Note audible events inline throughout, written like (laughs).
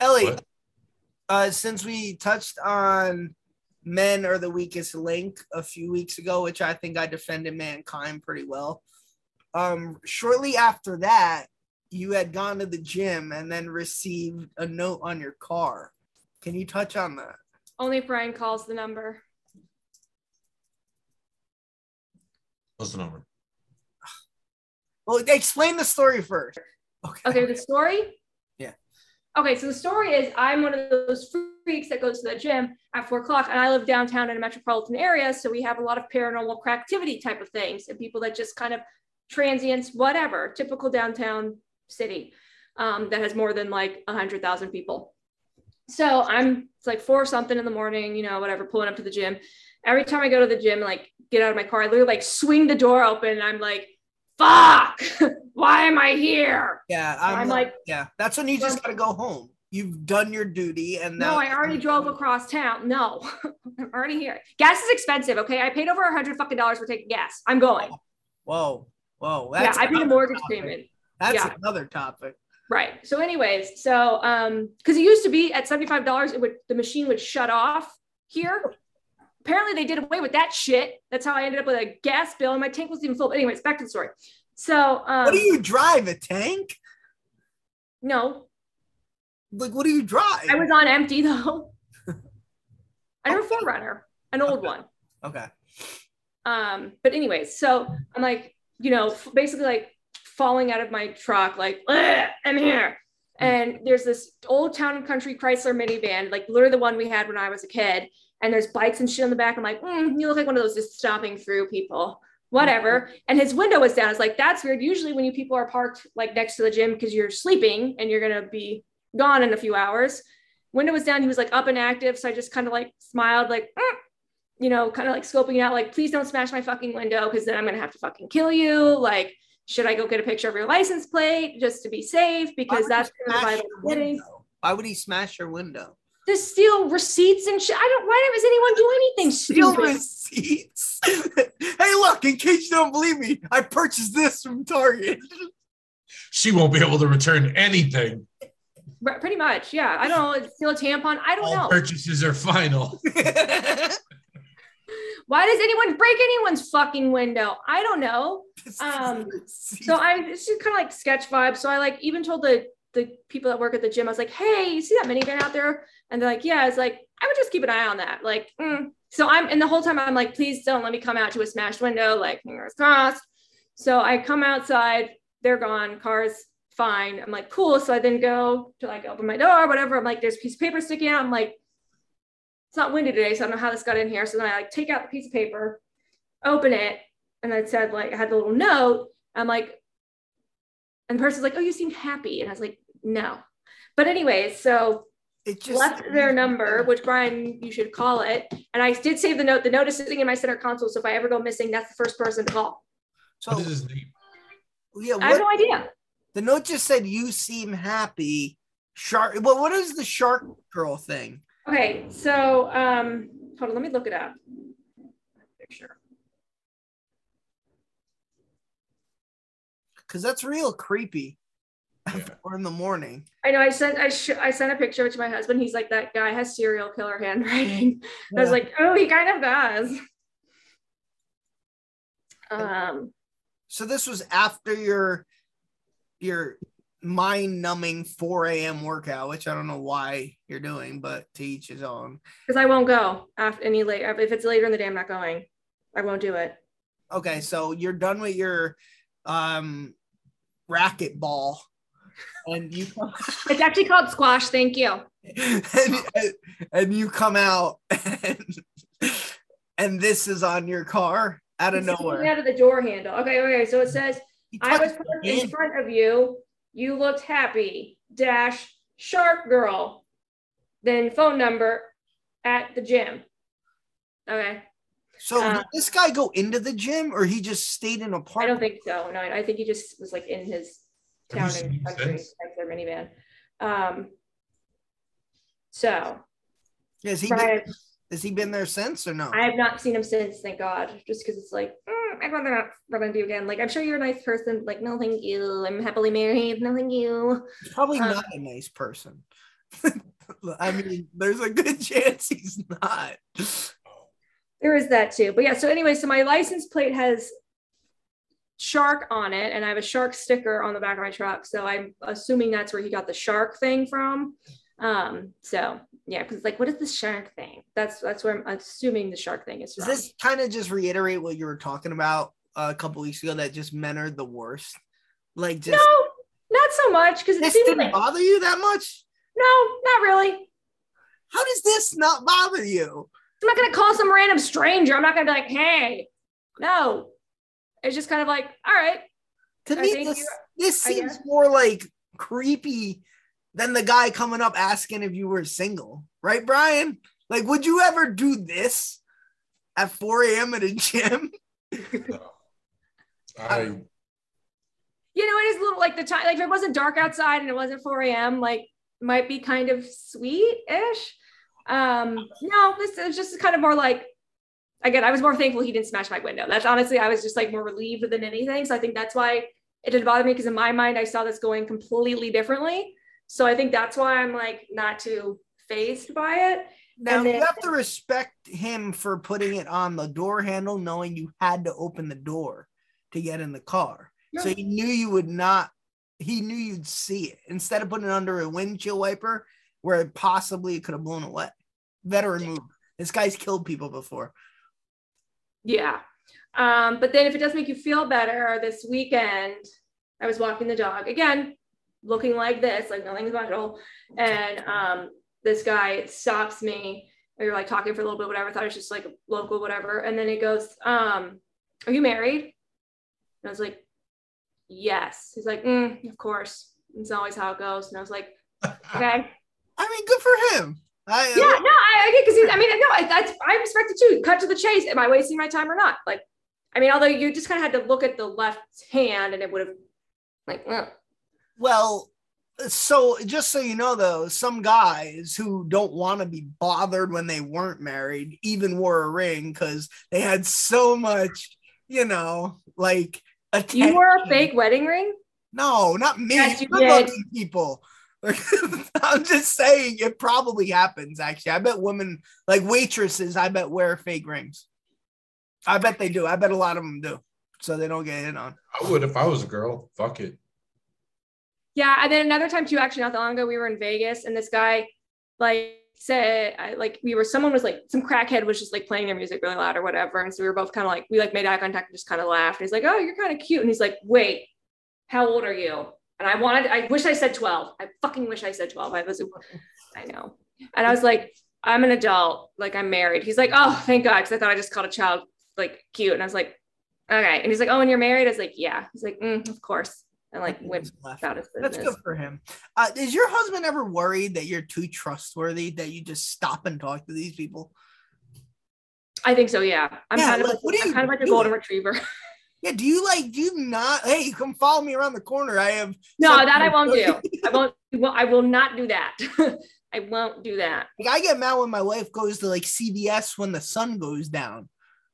Ellie, uh, since we touched on men are the weakest link a few weeks ago, which I think I defended mankind pretty well. Um, shortly after that, you had gone to the gym and then received a note on your car. Can you touch on that? Only if Brian calls the number. What's the number? Well, explain the story first. Okay. Okay, the story? Okay, so the story is I'm one of those freaks that goes to the gym at four o'clock, and I live downtown in a metropolitan area, so we have a lot of paranormal activity type of things and people that just kind of transients, whatever, typical downtown city um, that has more than like a hundred thousand people. So I'm it's like four something in the morning, you know, whatever, pulling up to the gym. Every time I go to the gym, like get out of my car, I literally like swing the door open, and I'm like, "Fuck! Why am I here?" Yeah, I'm, I'm like, like- yeah, that's when you just gotta go home. You've done your duty, and No, I already drove across town. No, (laughs) I'm already here. Gas is expensive. Okay, I paid over a hundred fucking dollars for taking gas. I'm going. Whoa, whoa, yeah, that's I paid a mortgage topic. payment. That's Yeah. another topic. Right. So, anyways, so um, because it used to be at seventy five dollars, it would the machine would shut off here. Apparently, they did away with that shit. That's how I ended up with a gas bill, and my tank was even full. But anyways, back to the story. So, um, what do you drive? A tank? no, Like, what do you drive? I was on empty though. (laughs) I have a 4Runner, an old one. okay. Um, but anyways, so I'm like, you know, basically like falling out of my truck, like, "Ugh, I'm here. And there's this old town and country Chrysler minivan, like literally the one we had when I was a kid. And there's bikes and shit on the back. I'm like, mm, you look like one of those just stopping through people, whatever. And his window was down. It's like, that's weird. Usually when you people are parked like next to the gym because you're sleeping and you're gonna be gone in a few hours. Window was down. He was like up and active. So I just kind of like smiled, like, "Mm," you know, kind of like scoping out, like, please don't smash my fucking window because then I'm gonna have to fucking kill you. Like, should I go get a picture of your license plate just to be safe? Because that's he gonna violate your the bidding. window? Why would he smash your window? To steal receipts and shit. I don't. Why does anyone do anything (laughs) Steal stupid? receipts. (laughs) hey, look! In case you don't believe me, I purchased this from Target. (laughs) She won't be able to return anything. Pretty much, yeah. I don't know. Steal a tampon. I don't All know. purchases are final. Why does anyone break anyone's fucking window? I don't know. Um, So I'm it's just kind of like sketch vibe. So I like even told the the people that work at the gym, I was like, hey, you see that minivan out there? And they're like, yeah. It's like I would just keep an eye on that. Like, mm. so I'm and the whole time I'm like, please don't let me come out to a smashed window. Like fingers crossed. So I come outside, they're gone, car's fine. I'm like, cool. So I then go to like open my door, whatever. I'm like, there's a piece of paper sticking out. I'm like, it's not windy today, so I don't know how this got in here. So then I like take out the piece of paper, open it, and I said like I had the little note. I'm like, and the person's like, "Oh, you seem happy," and I was like, "No." But anyways, so it just left their number, which Brian, you should call it. And I did save the note. The note is sitting in my center console, so if I ever go missing, that's the first person to call. So What is his name? yeah, I have no idea. the note just said you seem happy. Shark. Well, what is the shark girl thing? Okay, so um, hold on, let me look it up. Picture. Because that's real creepy. (laughs) Yeah. Four in the morning. I know I sent I, sh- I sent a picture to my husband. He's like that guy has serial killer handwriting. (laughs) I was like, oh, he kind of does. Um, So this was after your your mind numbing 4 a.m. workout, which I don't know why you're doing, but to each his own. because I won't go after any later. If it's later in the day, I'm not going. I won't do it. Okay, so you're done with your um racquetball. And you come (laughs) It's actually called squash. Thank you. and, and you come out and, and this is on your car out of nowhere. Out of the door handle. Okay, okay. So it says, I was parked in front of you. You looked happy. Dash shark girl. Then phone number at the gym. Okay. So uh, did this guy go into the gym or he just stayed in a park? I don't think so. No, I think he just was like in his town and country since? Chrysler minivan. Um. So Has he Brian, been, has he been there since or no? I have not seen him since. Thank God. Just because it's like mm, I'd rather not run into you again. Like I'm sure you're a nice person. Like no, thank you. I'm happily married. No, thank you. He's probably uh, not a nice person. (laughs) I mean, there's a good (laughs) chance he's not. There is that too. But yeah, so anyway, so my license plate has shark on it and I have a shark sticker on the back of my truck. So I'm assuming that's where he got the shark thing from. Um, so yeah, because it's like, what is the shark thing? That's that's where I'm assuming the shark thing is Does from. this kind of just reiterate what you were talking about a couple weeks ago that just men are the worst? Like just no, not so much because it this didn't like bother you that much? no, not really. How does this not bother you? I'm not gonna call some random stranger. I'm not gonna be like, hey, no. It's just kind of like, all right. To I me, this, you're- this seems more like creepy than the guy coming up asking if you were single, right, Brian? Like, would you ever do this at 4 a.m. at a gym? (laughs) I You know, it is a little like the time, like if it wasn't dark outside and it wasn't 4 a.m., like might be kind of sweet-ish. Um, no, this is just kind of more like again, I was more thankful he didn't smash my window. That's honestly, I was just like more relieved than anything. So I think that's why it didn't bother me because in my mind I saw this going completely differently. So I think that's why I'm like not too fazed by it. Now then- you have to respect him for putting it on the door handle, knowing you had to open the door to get in the car. So he knew you would not. He knew you'd see it instead of putting it under a windshield wiper, where it possibly could have blown away. Veteran move. This guy's killed people before. Yeah. Um, but then if it does make you feel better, this weekend I was walking the dog again, looking like this, like nothing special. And um, this guy stops me. We were like talking for a little bit, whatever. I thought it was just like local, whatever. And then he goes, um, Are you married? And I was like, Yes. He's like, mm, Of course. It's always how it goes. And I was like, (laughs) Okay. I mean, good for him. I, yeah, no, I, I get because I mean, no, I, that's I respect it too. Cut to the chase. Am I wasting my time or not? Like, I mean, although you just kind of had to look at the left hand, and it would have, like, uh, Well, so just so you know, though, some guys who don't want to be bothered when they weren't married even wore a ring because they had so much, you know, like a. you wore a fake wedding ring. No, not me. Yes, you did. looking people. (laughs) I'm just saying it probably happens. Actually, I bet women like waitresses. I bet wear fake rings. I bet they do. I bet a lot of them do, so they don't get in on. I would if I was a girl. Fuck it. Yeah, and then another time too. Actually, not that long ago, we were in Vegas, and this guy, like, said, I, like, we were. Someone was like, some crackhead was just like playing their music really loud or whatever, and so we were both kind of like, we like made eye contact and just kind of laughed. And he's like, "Oh, you're kind of cute," and he's like, "Wait, how old are you?" And I wanted, I wish I said 12. I fucking wish I said 12. I was, I know. And I was like, I'm an adult, like I'm married. He's like, oh, thank God, because I thought I just called a child like cute. And I was like, okay. And he's like, oh, and you're married? I was like, yeah. He's like, mm, of course. And like went about his business. That's good for him. Uh, is your husband ever worried that you're too trustworthy that you just stop and talk to these people? I think so. Yeah. I'm Yeah, kind of like, like, what I'm kind of like a golden retriever. (laughs) Yeah. Do you like? Do you not? Hey, come follow me around the corner. I have. no, that I won't do. I won't, well, I will not do that. (laughs) I won't do that. Like, I get mad when my wife goes to like CVS when the sun goes down,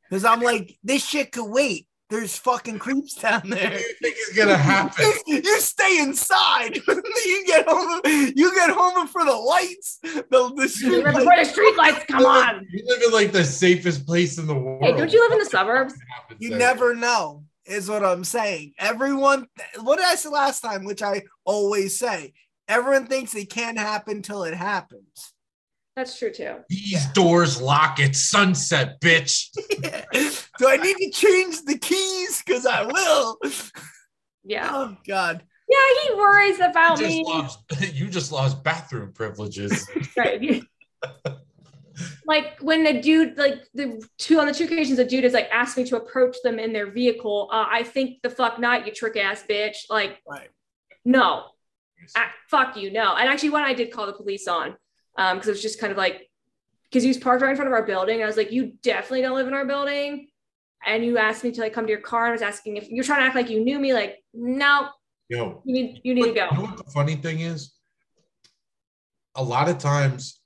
because I'm like, this shit could wait. There's fucking creeps down What there. do you think is gonna happen? (laughs) you stay inside. (laughs) you get home. You get home for the lights. (laughs) The, the Before the street lights come on. You live in like the safest place in the world. Hey, don't you live in the suburbs? You There. never know, is what I'm saying. Everyone, what did I say last time, which I always say? Everyone thinks it can't happen till it happens. That's true too. These doors lock at sunset, bitch. (laughs) Do I need to change the keys? Because I will. Yeah. Oh, God. Yeah. He worries about You me. just, lost, (laughs) you just lost bathroom privileges. (laughs) right. like when the dude, like the two on the two occasions, the dude has like asked me to approach them in their vehicle. Uh, I think the fuck not, you trick ass bitch. Like, Right. no, Ah, fuck you, no. And actually, one I did call the police on, um, because it was just kind of like, because he was parked right in front of our building. I was like, you definitely don't live in our building. And you asked me to like come to your car. And I was asking if you're trying to act like you knew me. Like, no, Yo, you need you need to go. You know what the funny thing is? A lot of times,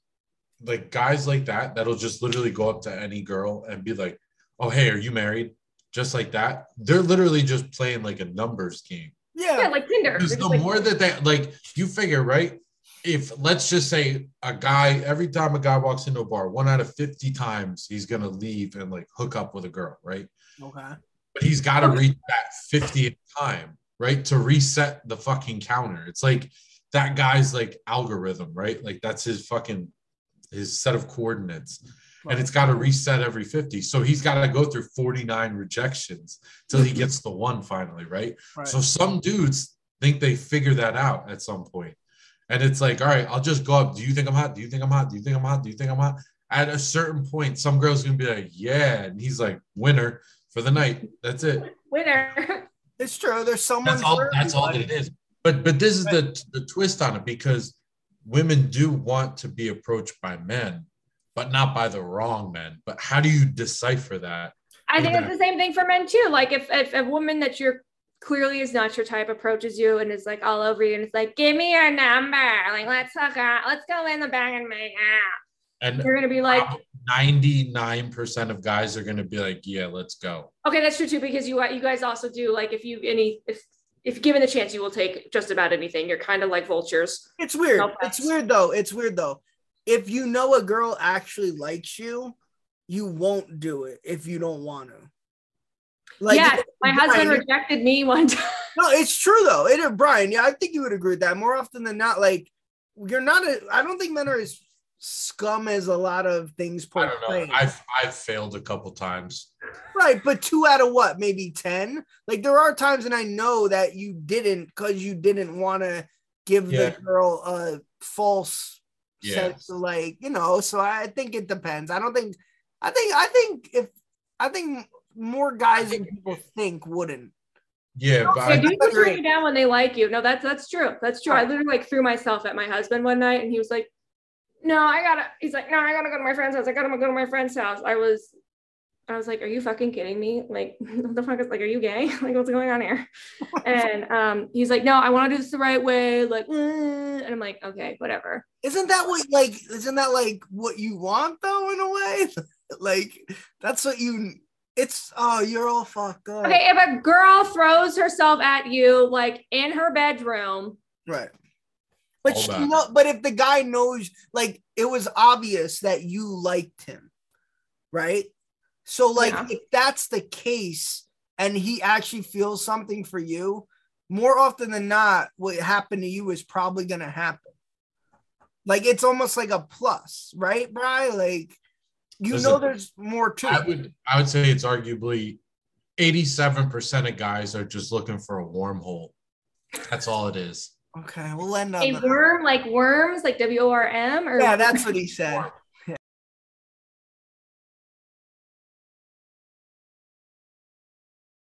like guys like that, that'll just literally go up to any girl and be like, "Oh, hey, are you married?" Just like that. They're literally just playing like a numbers game. Yeah, Yeah. like Tinder. Because the like- more that they like, you figure, right? If let's just say a guy every time a guy walks into a bar, one out of 50 times he's gonna leave and like hook up with a girl, right? Okay. But he's got to reach that 50th time, right? To reset the fucking counter. It's like that guy's like algorithm, right? Like that's his fucking his set of coordinates. And it's got to reset every 50. So he's got to go through 49 rejections till he mm-hmm. gets the one finally, right? Right. So some dudes think they figure that out at some point. And it's like, all right, I'll just go up. Do you think I'm hot? Do you think I'm hot? Do you think I'm hot? Do you think I'm hot? At a certain point, some girl's gonna be like, yeah. And he's like, winner for the night. That's it. Winner. it's true. There's someone. That's all that's all that it is. But but this is the the twist on it because women do want to be approached by men, but not by the wrong men. But how do you decipher that? I think Yeah. it's the same thing for men too. Like if, if a woman that you're clearly is not your type approaches you and is like all over you and it's like, give me your number. Like let's hook out. Let's go in the bag and make out. And You're gonna be like, 99% of guys are gonna be like, yeah, let's go. okay, that's true too, because you you guys also do like if you any if if given the chance, you will take just about anything. You're kind of like vultures. It's weird. No it's weird though. It's weird though. If you know a girl actually likes you, you won't do it if you don't want to. Like yeah, my husband rejected me (laughs) one time. No, it's true though. It Brian, yeah, I think you would agree with that. More often than not, like you're not a I don't think men are as scum as a lot of things I don't portray. know. I've I've failed a couple times. Right, but two out of what, maybe 10? Like there are times and I know that you didn't because you didn't want to give Yeah. the girl a false Yeah. sense of like, you know, so I think it depends. I don't think I think I think if I think more guys than people think wouldn't. Yeah, but Yeah, I, dudes will turn you down when they like you. No, that's that's true. That's true. I literally like threw myself at my husband one night, and he was like, "No, I gotta." He's like, "No, I gotta go to my friend's house. I gotta go to my friend's house." I was, I was like, "Are you fucking kidding me? Like, (laughs) what the fuck is like? Are you gay? (laughs) like, what's going on here?" (laughs) And um, he's like, "No, I want to do this the right way." Like, "Mm," and I'm like, "Okay, whatever." Isn't that what like isn't that like what you want though in a way? like that's what you it's oh you're all fucked up. Okay, if a girl throws herself at you like in her bedroom, Right. But Hold she on. know, but if the guy knows, like it was obvious that you liked him, right? So, like, Yeah. if that's the case, and he actually feels something for you, more often than not, what happened to you is probably gonna happen. Like it's almost like a plus, right, Bry? Like you Listen, know, there's more to I it. would I would say it's arguably 87% of guys are just looking for a wormhole. That's all it is. Okay, we'll end on a that. worm like worms, like W O R M, or Yeah, that's what he said.